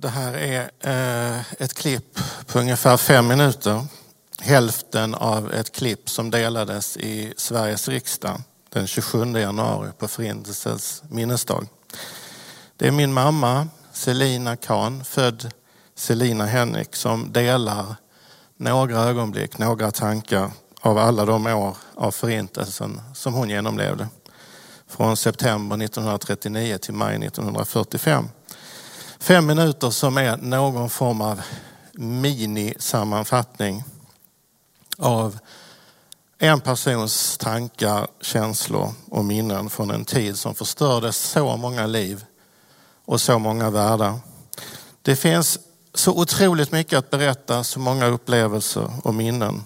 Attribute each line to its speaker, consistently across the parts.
Speaker 1: Det här är eh, ett klipp på ungefär fem minuter. Hälften av ett klipp som delades i Sveriges riksdag den 27 januari på Förintelsens minnesdag. Det är min mamma Selina Kahn, född Selina Henrik, som delar några ögonblick, några tankar av alla de år av Förintelsen som hon genomlevde. Från september 1939 till maj 1945. Fem minuter som är någon form av minisammanfattning av en persons tankar, känslor och minnen från en tid som förstörde så många liv och så många världar. Det finns så otroligt mycket att berätta, så många upplevelser och minnen.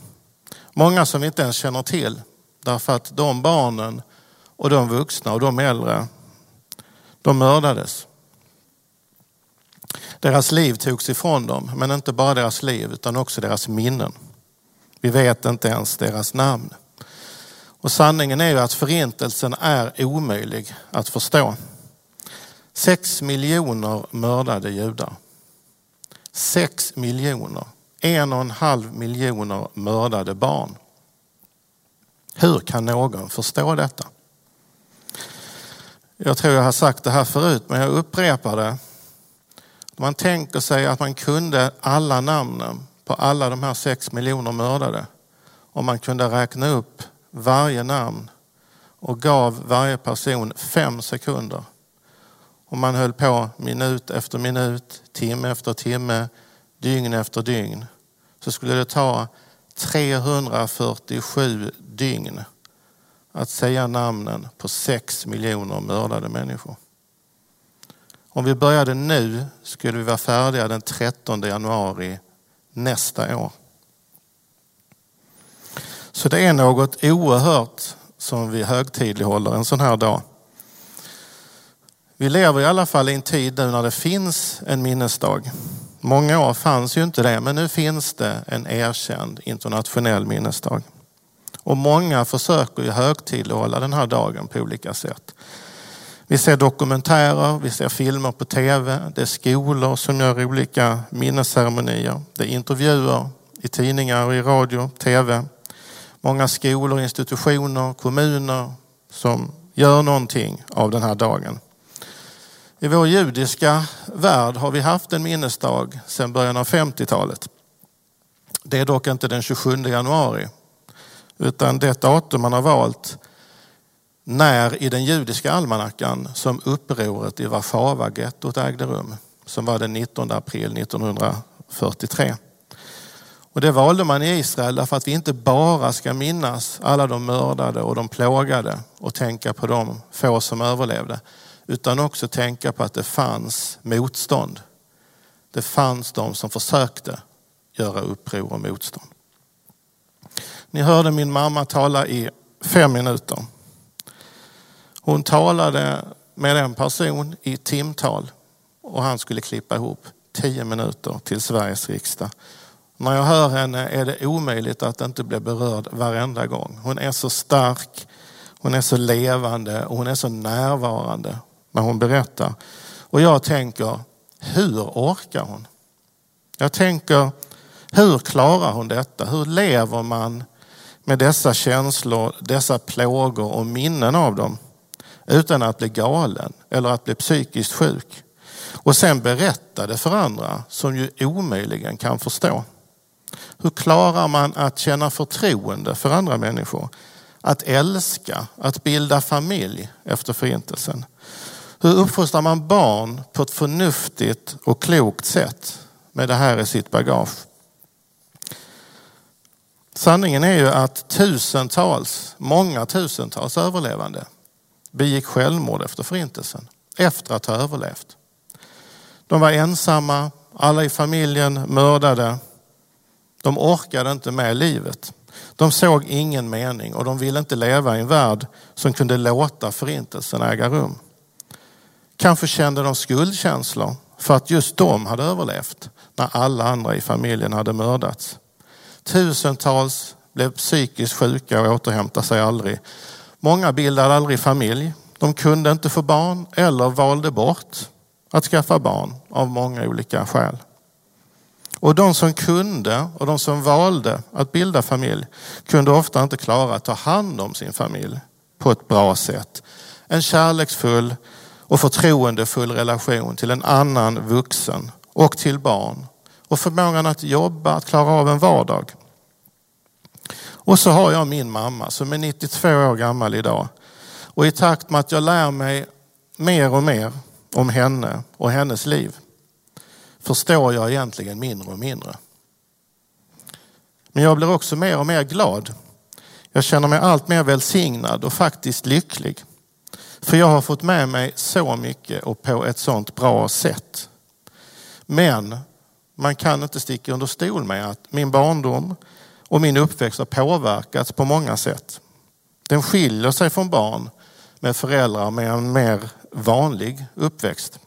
Speaker 1: Många som vi inte ens känner till därför att de barnen och de vuxna och de äldre, de mördades. Deras liv togs ifrån dem, men inte bara deras liv utan också deras minnen. Vi vet inte ens deras namn. Och sanningen är ju att förintelsen är omöjlig att förstå. Sex miljoner mördade judar. Sex miljoner. En och en halv miljoner mördade barn. Hur kan någon förstå detta? Jag tror jag har sagt det här förut, men jag upprepar det. Man tänker sig att man kunde alla namnen på alla de här sex miljoner mördade. Om man kunde räkna upp varje namn och gav varje person fem sekunder. Och man höll på minut efter minut, timme efter timme, dygn efter dygn. Så skulle det ta 347 dygn att säga namnen på sex miljoner mördade människor. Om vi började nu skulle vi vara färdiga den 13 januari nästa år. Så det är något oerhört som vi högtidlighåller en sån här dag. Vi lever i alla fall i en tid nu när det finns en minnesdag. Många år fanns ju inte det, men nu finns det en erkänd internationell minnesdag. Och många försöker ju högtidlighålla den här dagen på olika sätt. Vi ser dokumentärer, vi ser filmer på tv, det är skolor som gör olika minnesceremonier, det är intervjuer i tidningar, i radio, tv. Många skolor, institutioner, kommuner som gör någonting av den här dagen. I vår judiska värld har vi haft en minnesdag sedan början av 50-talet. Det är dock inte den 27 januari, utan det datum man har valt när i den judiska almanackan som upproret i Warszawagettot ägde rum, som var den 19 april 1943. Och det valde man i Israel därför att vi inte bara ska minnas alla de mördade och de plågade och tänka på de få som överlevde, utan också tänka på att det fanns motstånd. Det fanns de som försökte göra uppror och motstånd. Ni hörde min mamma tala i fem minuter. Hon talade med en person i timtal och han skulle klippa ihop tio minuter till Sveriges riksdag. När jag hör henne är det omöjligt att inte bli berörd varenda gång. Hon är så stark, hon är så levande och hon är så närvarande när hon berättar. Och jag tänker, hur orkar hon? Jag tänker, hur klarar hon detta? Hur lever man med dessa känslor, dessa plågor och minnen av dem? Utan att bli galen eller att bli psykiskt sjuk. Och sen berätta det för andra som ju omöjligen kan förstå. Hur klarar man att känna förtroende för andra människor? Att älska, att bilda familj efter förintelsen. Hur uppfostrar man barn på ett förnuftigt och klokt sätt med det här i sitt bagage? Sanningen är ju att tusentals, många tusentals överlevande begick självmord efter förintelsen, efter att ha överlevt. De var ensamma, alla i familjen mördade. De orkade inte med livet. De såg ingen mening och de ville inte leva i en värld som kunde låta förintelsen äga rum. Kanske kände de skuldkänslor för att just de hade överlevt när alla andra i familjen hade mördats. Tusentals blev psykiskt sjuka och återhämtade sig aldrig. Många bildade aldrig familj. De kunde inte få barn eller valde bort att skaffa barn av många olika skäl. Och de som kunde och de som valde att bilda familj kunde ofta inte klara att ta hand om sin familj på ett bra sätt. En kärleksfull och förtroendefull relation till en annan vuxen och till barn. Och förmågan att jobba, att klara av en vardag. Och så har jag min mamma som är 92 år gammal idag. Och i takt med att jag lär mig mer och mer om henne och hennes liv förstår jag egentligen mindre och mindre. Men jag blir också mer och mer glad. Jag känner mig allt mer välsignad och faktiskt lycklig. För jag har fått med mig så mycket och på ett sånt bra sätt. Men man kan inte sticka under stol med att min barndom och min uppväxt har påverkats på många sätt. Den skiljer sig från barn med föräldrar med en mer vanlig uppväxt.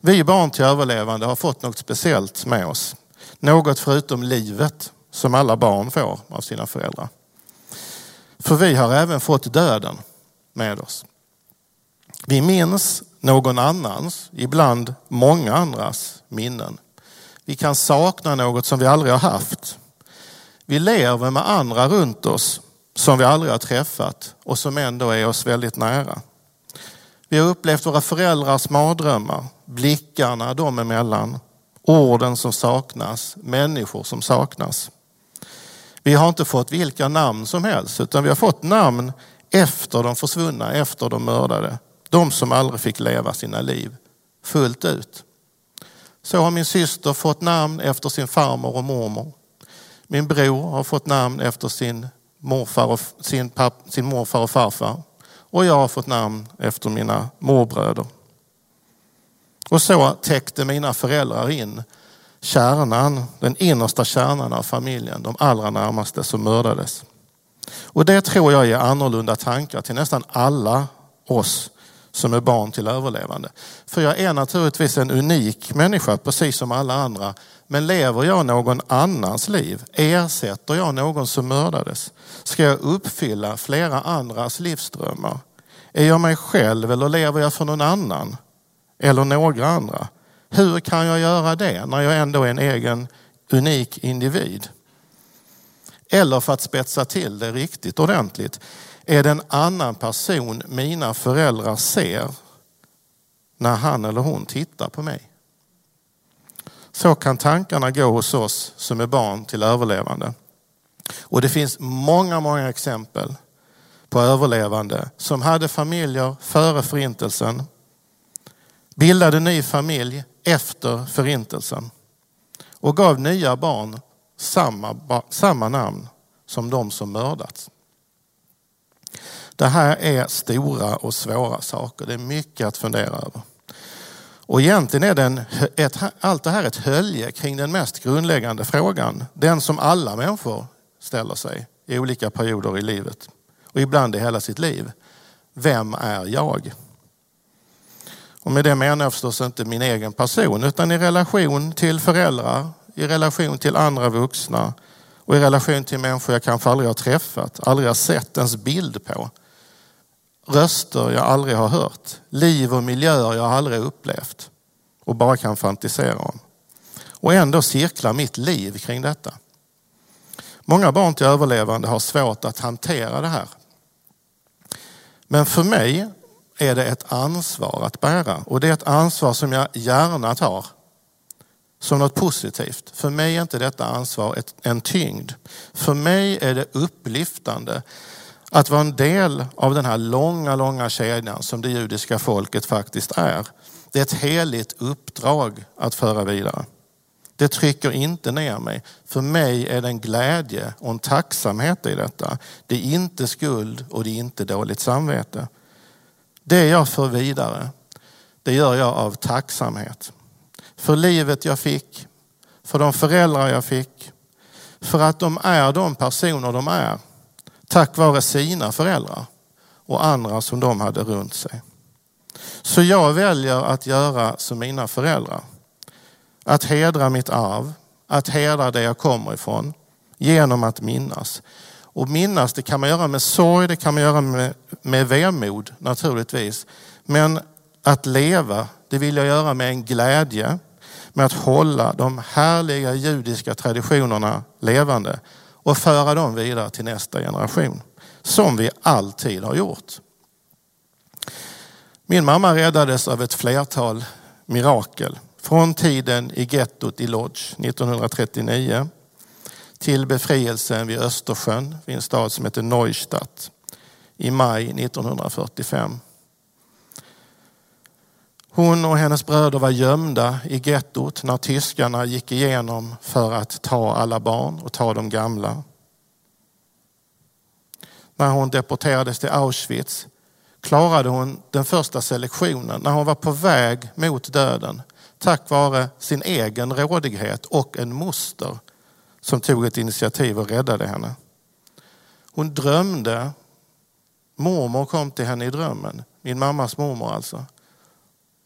Speaker 1: Vi barn till överlevande har fått något speciellt med oss. Något förutom livet som alla barn får av sina föräldrar. För vi har även fått döden med oss. Vi minns någon annans, ibland många andras minnen. Vi kan sakna något som vi aldrig har haft. Vi lever med andra runt oss som vi aldrig har träffat och som ändå är oss väldigt nära. Vi har upplevt våra föräldrars mardrömmar, blickarna dem emellan, orden som saknas, människor som saknas. Vi har inte fått vilka namn som helst utan vi har fått namn efter de försvunna, efter de mördade. De som aldrig fick leva sina liv fullt ut. Så har min syster fått namn efter sin farmor och mormor. Min bror har fått namn efter sin morfar och, sin, papp, sin morfar och farfar. Och jag har fått namn efter mina morbröder. Och så täckte mina föräldrar in kärnan, den innersta kärnan av familjen, de allra närmaste som mördades. Och det tror jag ger annorlunda tankar till nästan alla oss som är barn till överlevande. För jag är naturligtvis en unik människa, precis som alla andra. Men lever jag någon annans liv? Ersätter jag någon som mördades? Ska jag uppfylla flera andras livsdrömmar? Är jag mig själv eller lever jag för någon annan? Eller några andra? Hur kan jag göra det när jag ändå är en egen unik individ? Eller för att spetsa till det riktigt ordentligt, är det en annan person mina föräldrar ser när han eller hon tittar på mig? Så kan tankarna gå hos oss som är barn till överlevande. Och det finns många, många exempel på överlevande som hade familjer före förintelsen, bildade ny familj efter förintelsen och gav nya barn samma, samma namn som de som mördats. Det här är stora och svåra saker. Det är mycket att fundera över. Och egentligen är den, ett, allt det här ett hölje kring den mest grundläggande frågan. Den som alla människor ställer sig i olika perioder i livet och ibland i hela sitt liv. Vem är jag? Och med det menar jag förstås inte min egen person utan i relation till föräldrar, i relation till andra vuxna och i relation till människor jag kanske aldrig har träffat, aldrig har sett ens bild på. Röster jag aldrig har hört, liv och miljöer jag aldrig upplevt och bara kan fantisera om. Och ändå cirklar mitt liv kring detta. Många barn till överlevande har svårt att hantera det här. Men för mig är det ett ansvar att bära och det är ett ansvar som jag gärna tar som något positivt. För mig är inte detta ansvar ett, en tyngd. För mig är det upplyftande att vara en del av den här långa, långa kedjan som det judiska folket faktiskt är. Det är ett heligt uppdrag att föra vidare. Det trycker inte ner mig. För mig är det en glädje och en tacksamhet i detta. Det är inte skuld och det är inte dåligt samvete. Det jag för vidare, det gör jag av tacksamhet. För livet jag fick, för de föräldrar jag fick, för att de är de personer de är. Tack vare sina föräldrar och andra som de hade runt sig. Så jag väljer att göra som mina föräldrar. Att hedra mitt arv, att hedra det jag kommer ifrån genom att minnas. Och minnas det kan man göra med sorg, det kan man göra med, med vemod naturligtvis. Men att leva, det vill jag göra med en glädje med att hålla de härliga judiska traditionerna levande och föra dem vidare till nästa generation. Som vi alltid har gjort. Min mamma räddades av ett flertal mirakel. Från tiden i gettot i Lodz 1939 till befrielsen vid Östersjön, vid en stad som heter Neustadt i maj 1945. Hon och hennes bröder var gömda i gettot när tyskarna gick igenom för att ta alla barn och ta de gamla. När hon deporterades till Auschwitz klarade hon den första selektionen när hon var på väg mot döden tack vare sin egen rådighet och en moster som tog ett initiativ och räddade henne. Hon drömde, mormor kom till henne i drömmen, min mammas mormor alltså,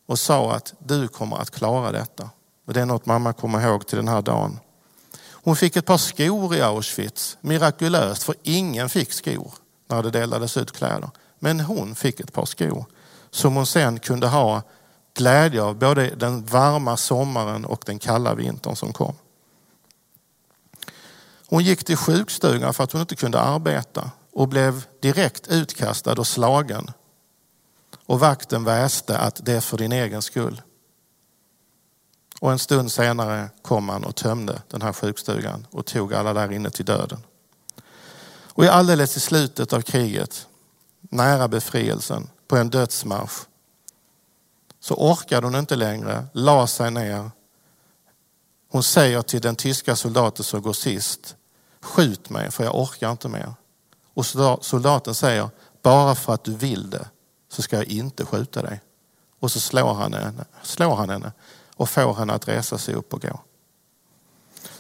Speaker 1: och sa att du kommer att klara detta. Och det är något mamma kommer ihåg till den här dagen. Hon fick ett par skor i Auschwitz, mirakulöst, för ingen fick skor när det delades ut kläder. Men hon fick ett par skor som hon sen kunde ha glädje av både den varma sommaren och den kalla vintern som kom. Hon gick till sjukstugan för att hon inte kunde arbeta och blev direkt utkastad och slagen. Och vakten väste att det är för din egen skull. Och en stund senare kom han och tömde den här sjukstugan och tog alla där inne till döden. Och alldeles i slutet av kriget, nära befrielsen, på en dödsmarsch, så orkade hon inte längre, la sig ner. Hon säger till den tyska soldaten som går sist, skjut mig för jag orkar inte mer. Och soldaten säger, bara för att du vill det så ska jag inte skjuta dig. Och så slår han henne, slår han henne och får henne att resa sig upp och gå.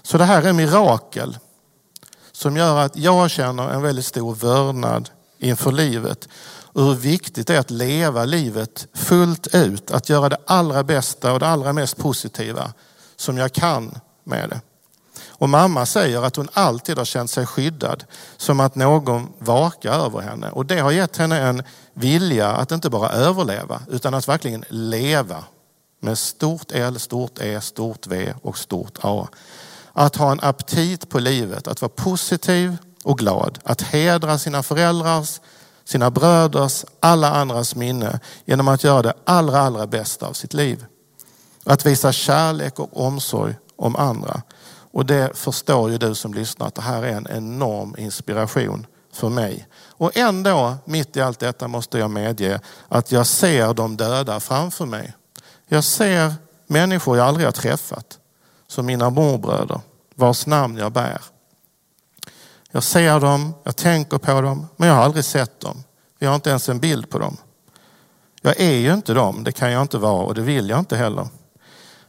Speaker 1: Så det här är mirakel som gör att jag känner en väldigt stor vördnad inför livet och hur viktigt det är att leva livet fullt ut. Att göra det allra bästa och det allra mest positiva som jag kan med det. Och mamma säger att hon alltid har känt sig skyddad, som att någon vakar över henne. Och det har gett henne en vilja att inte bara överleva, utan att verkligen leva. Med stort L, stort E, stort V och stort A. Att ha en aptit på livet, att vara positiv och glad. Att hedra sina föräldrars, sina bröders, alla andras minne genom att göra det allra, allra bästa av sitt liv. Att visa kärlek och omsorg om andra. Och det förstår ju du som lyssnar att det här är en enorm inspiration för mig. Och ändå, mitt i allt detta måste jag medge att jag ser de döda framför mig. Jag ser människor jag aldrig har träffat, som mina morbröder, vars namn jag bär. Jag ser dem, jag tänker på dem, men jag har aldrig sett dem. Jag har inte ens en bild på dem. Jag är ju inte dem, det kan jag inte vara och det vill jag inte heller.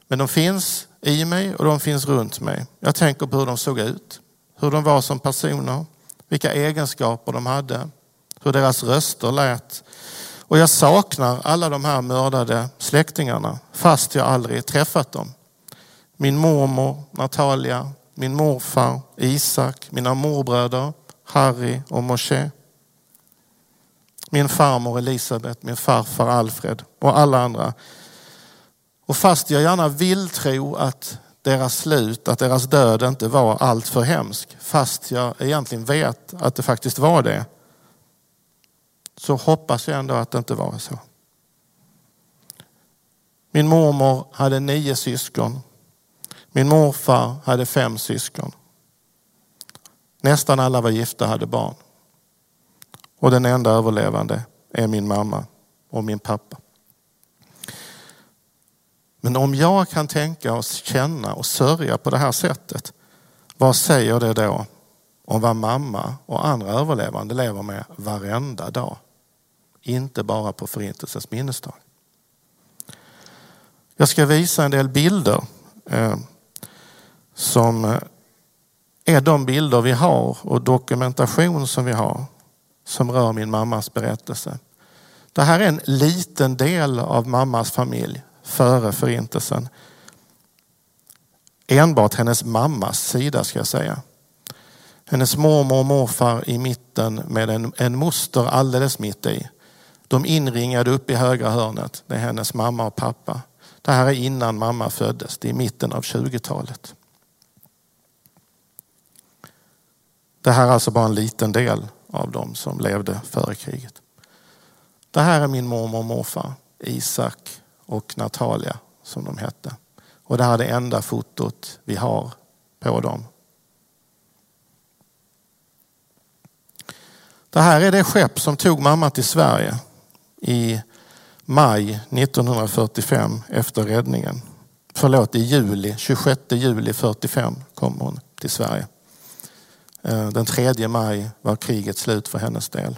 Speaker 1: Men de finns i mig och de finns runt mig. Jag tänker på hur de såg ut, hur de var som personer, vilka egenskaper de hade, hur deras röster lät. Och jag saknar alla de här mördade släktingarna fast jag aldrig träffat dem. Min mormor Natalia, min morfar Isak, mina morbröder Harry och Moshe. Min farmor Elisabeth, min farfar Alfred och alla andra och fast jag gärna vill tro att deras slut, att deras död inte var allt för hemsk, fast jag egentligen vet att det faktiskt var det, så hoppas jag ändå att det inte var så. Min mormor hade nio syskon. Min morfar hade fem syskon. Nästan alla var gifta och hade barn. Och den enda överlevande är min mamma och min pappa. Men om jag kan tänka och känna och sörja på det här sättet, vad säger det då om vad mamma och andra överlevande lever med varenda dag? Inte bara på Förintelsens minnesdag. Jag ska visa en del bilder eh, som eh, är de bilder vi har och dokumentation som vi har som rör min mammas berättelse. Det här är en liten del av mammas familj före förintelsen. Enbart hennes mammas sida ska jag säga. Hennes mormor och morfar i mitten med en, en moster alldeles mitt i. De inringade upp i högra hörnet. Det är hennes mamma och pappa. Det här är innan mamma föddes. Det är mitten av 20-talet. Det här är alltså bara en liten del av dem som levde före kriget. Det här är min mormor och morfar, Isak och Natalia som de hette. Och det här är det enda fotot vi har på dem. Det här är det skepp som tog mamma till Sverige i maj 1945 efter räddningen. Förlåt, i juli, 26 juli 45 kom hon till Sverige. Eh, den 3 maj var kriget slut för hennes del.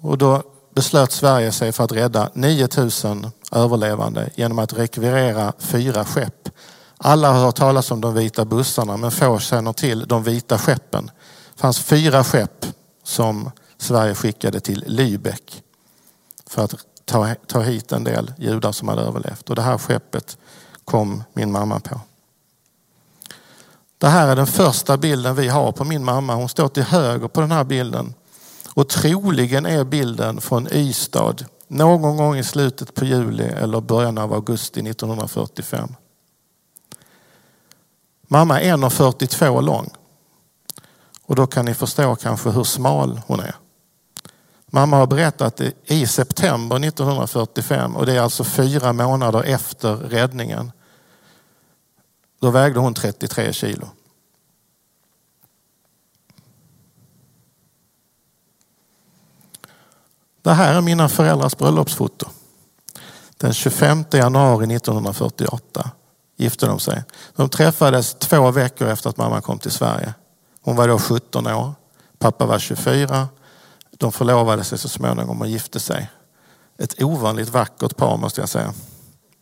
Speaker 1: Och då beslöt Sverige sig för att rädda 9000 överlevande genom att rekvirera fyra skepp. Alla har hört talas om de vita bussarna men få känner till de vita skeppen. Det fanns fyra skepp som Sverige skickade till Lübeck för att ta, ta hit en del judar som hade överlevt. Och det här skeppet kom min mamma på. Det här är den första bilden vi har på min mamma. Hon står till höger på den här bilden. Och troligen är bilden från Ystad någon gång i slutet på juli eller början av augusti 1945. Mamma är 1,42 lång. Och då kan ni förstå kanske hur smal hon är. Mamma har berättat det i september 1945 och det är alltså fyra månader efter räddningen. Då vägde hon 33 kilo. Det här är mina föräldrars bröllopsfoto. Den 25 januari 1948 gifte de sig. De träffades två veckor efter att mamma kom till Sverige. Hon var då 17 år. Pappa var 24. De förlovade sig så småningom och gifte sig. Ett ovanligt vackert par måste jag säga.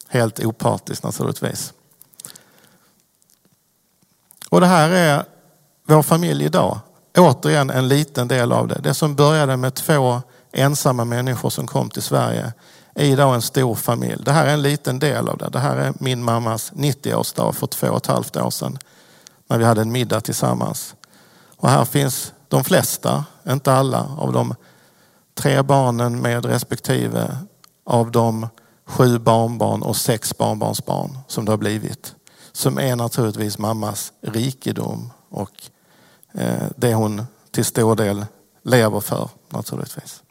Speaker 1: Helt opartiskt naturligtvis. Och det här är vår familj idag. Återigen en liten del av det. Det som började med två ensamma människor som kom till Sverige i idag en stor familj. Det här är en liten del av det. Det här är min mammas 90-årsdag för två och ett halvt år sedan. När vi hade en middag tillsammans. Och här finns de flesta, inte alla, av de tre barnen med respektive av de sju barnbarn och sex barnbarnsbarn som det har blivit. Som är naturligtvis mammas rikedom och eh, det hon till stor del lever för naturligtvis.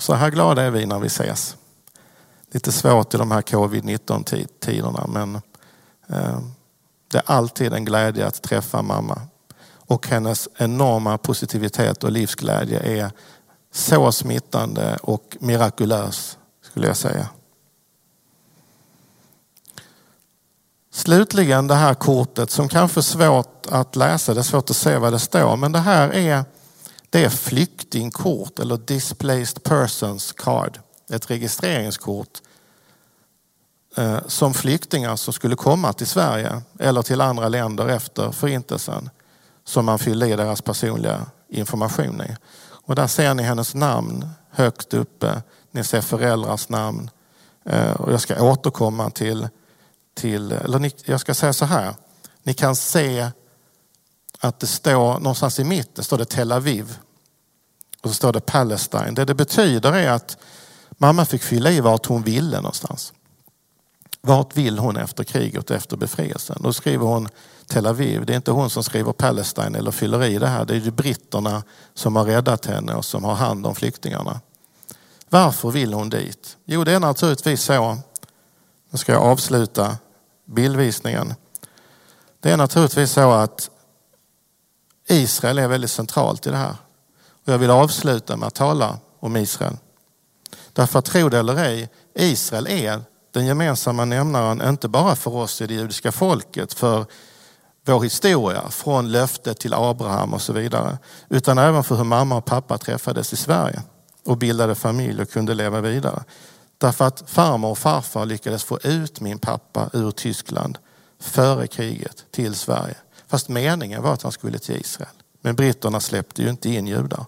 Speaker 1: Så här glada är vi när vi ses. Lite svårt i de här covid-19 tiderna men eh, det är alltid en glädje att träffa mamma. Och hennes enorma positivitet och livsglädje är så smittande och mirakulös skulle jag säga. Slutligen det här kortet som kanske är svårt att läsa, det är svårt att se vad det står, men det här är det är flyktingkort eller displaced persons card. Ett registreringskort eh, som flyktingar som skulle komma till Sverige eller till andra länder efter förintelsen som man fyllde i deras personliga information i. Och där ser ni hennes namn högt uppe. Ni ser föräldrars namn. Eh, och jag ska återkomma till, till eller jag ska säga så här. Ni kan se att det står någonstans i mitten står det Tel Aviv. Och så står det Palestine. Det det betyder är att mamma fick fylla i vart hon ville någonstans. Vart vill hon efter kriget och efter befrielsen? Då skriver hon Tel Aviv. Det är inte hon som skriver Palestine eller fyller i det här. Det är ju britterna som har räddat henne och som har hand om flyktingarna. Varför vill hon dit? Jo, det är naturligtvis så. Nu ska jag avsluta bildvisningen. Det är naturligtvis så att Israel är väldigt centralt i det här. Och jag vill avsluta med att tala om Israel. Därför tro det eller ej, Israel är den gemensamma nämnaren inte bara för oss i det judiska folket, för vår historia från löftet till Abraham och så vidare, utan även för hur mamma och pappa träffades i Sverige och bildade familj och kunde leva vidare. Därför att farmor och farfar lyckades få ut min pappa ur Tyskland före kriget till Sverige. Fast meningen var att han skulle till Israel. Men britterna släppte ju inte in judar.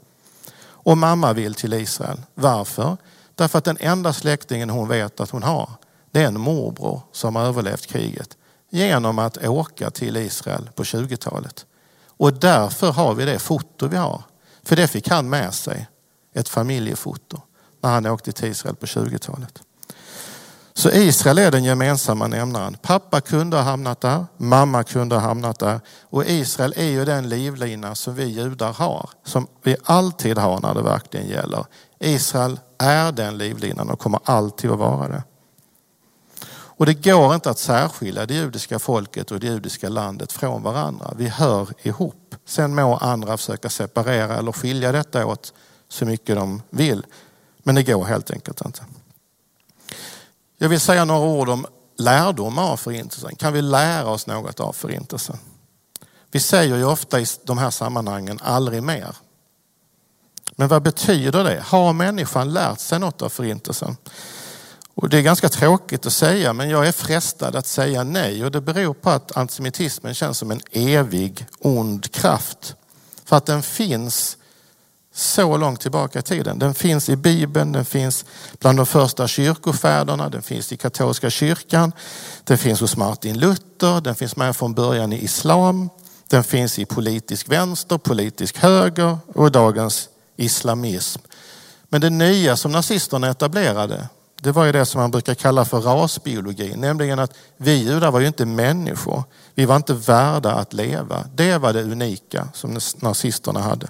Speaker 1: Och mamma vill till Israel. Varför? Därför att den enda släktingen hon vet att hon har, det är en morbror som har överlevt kriget genom att åka till Israel på 20-talet. Och därför har vi det foto vi har. För det fick han med sig, ett familjefoto, när han åkte till Israel på 20-talet. Så Israel är den gemensamma nämnaren. Pappa kunde ha hamnat där, mamma kunde ha hamnat där. Och Israel är ju den livlina som vi judar har, som vi alltid har när det verkligen gäller. Israel är den livlinan och kommer alltid att vara det. Och det går inte att särskilja det judiska folket och det judiska landet från varandra. Vi hör ihop. Sen må andra försöka separera eller skilja detta åt så mycket de vill. Men det går helt enkelt inte. Jag vill säga några ord om lärdomar av förintelsen. Kan vi lära oss något av förintelsen? Vi säger ju ofta i de här sammanhangen aldrig mer. Men vad betyder det? Har människan lärt sig något av förintelsen? Och det är ganska tråkigt att säga, men jag är frestad att säga nej. Och det beror på att antisemitismen känns som en evig ond kraft. För att den finns så långt tillbaka i tiden. Den finns i Bibeln, den finns bland de första kyrkofäderna, den finns i katolska kyrkan, den finns hos Martin Luther, den finns med från början i islam, den finns i politisk vänster, politisk höger och dagens islamism. Men det nya som nazisterna etablerade, det var ju det som man brukar kalla för rasbiologi, nämligen att vi judar var ju inte människor. Vi var inte värda att leva. Det var det unika som nazisterna hade.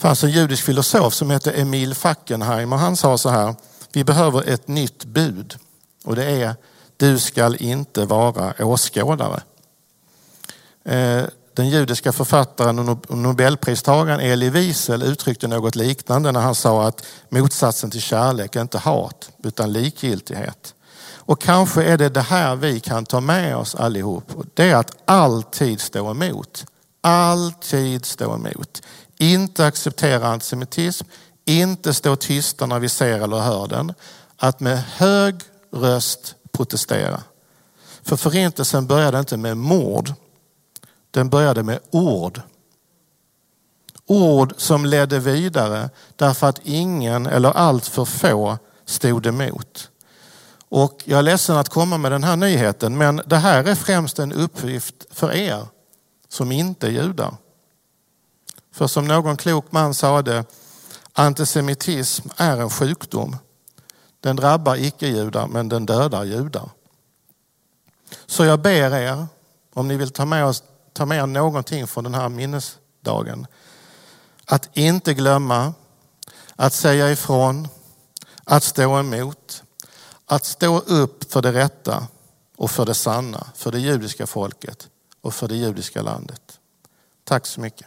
Speaker 1: Det fanns en judisk filosof som hette Emil Fackenheim och han sa så här, vi behöver ett nytt bud och det är du skall inte vara åskådare. Eh, den judiska författaren och nobelpristagaren Elie Wiesel uttryckte något liknande när han sa att motsatsen till kärlek är inte hat utan likgiltighet. Och kanske är det det här vi kan ta med oss allihop. Det är att alltid stå emot. Alltid stå emot. Inte acceptera antisemitism, inte stå tysta när vi ser eller hör den. Att med hög röst protestera. För förintelsen började inte med mord den började med ord. Ord som ledde vidare därför att ingen eller allt för få stod emot. Och jag är ledsen att komma med den här nyheten men det här är främst en uppgift för er som inte är judar. För som någon klok man sade, antisemitism är en sjukdom. Den drabbar icke-judar men den dödar judar. Så jag ber er, om ni vill ta med oss ta med någonting från den här minnesdagen. Att inte glömma, att säga ifrån, att stå emot, att stå upp för det rätta och för det sanna, för det judiska folket och för det judiska landet. Tack så mycket.